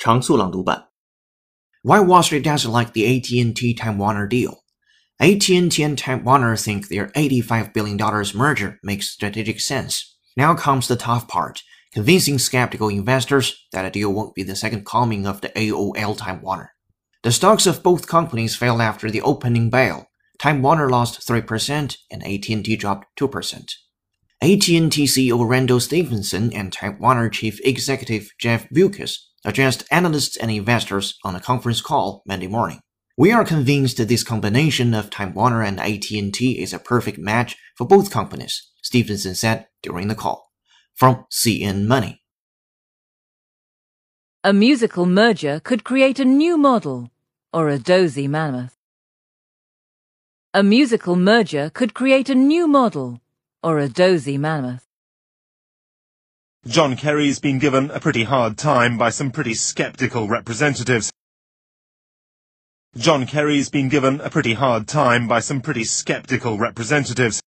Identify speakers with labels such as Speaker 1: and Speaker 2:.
Speaker 1: 常速朗读版。Why Wall Street doesn't like the AT&T Time Warner deal. AT&T and Time Warner think their $85 billion merger makes strategic sense. Now comes the tough part, convincing skeptical investors that a deal won't be the second coming of the AOL Time Warner. The stocks of both companies fell after the opening bell. Time Warner lost 3% and AT&T dropped 2%. AT&T CEO Randall Stephenson and Time Warner chief executive Jeff Bewkes addressed analysts and investors on a conference call Monday morning. We are convinced that this combination of Time Warner and AT&T is a perfect match for both companies, Stephenson said during the call. From CNN Money.
Speaker 2: A musical merger could create a new model, or a dozy mammoth. A musical merger could create a new model, or a dozy mammoth.
Speaker 3: John Kerry's been given a pretty hard time by some pretty sceptical representatives. John Kerry's been given a pretty hard time by some pretty sceptical representatives.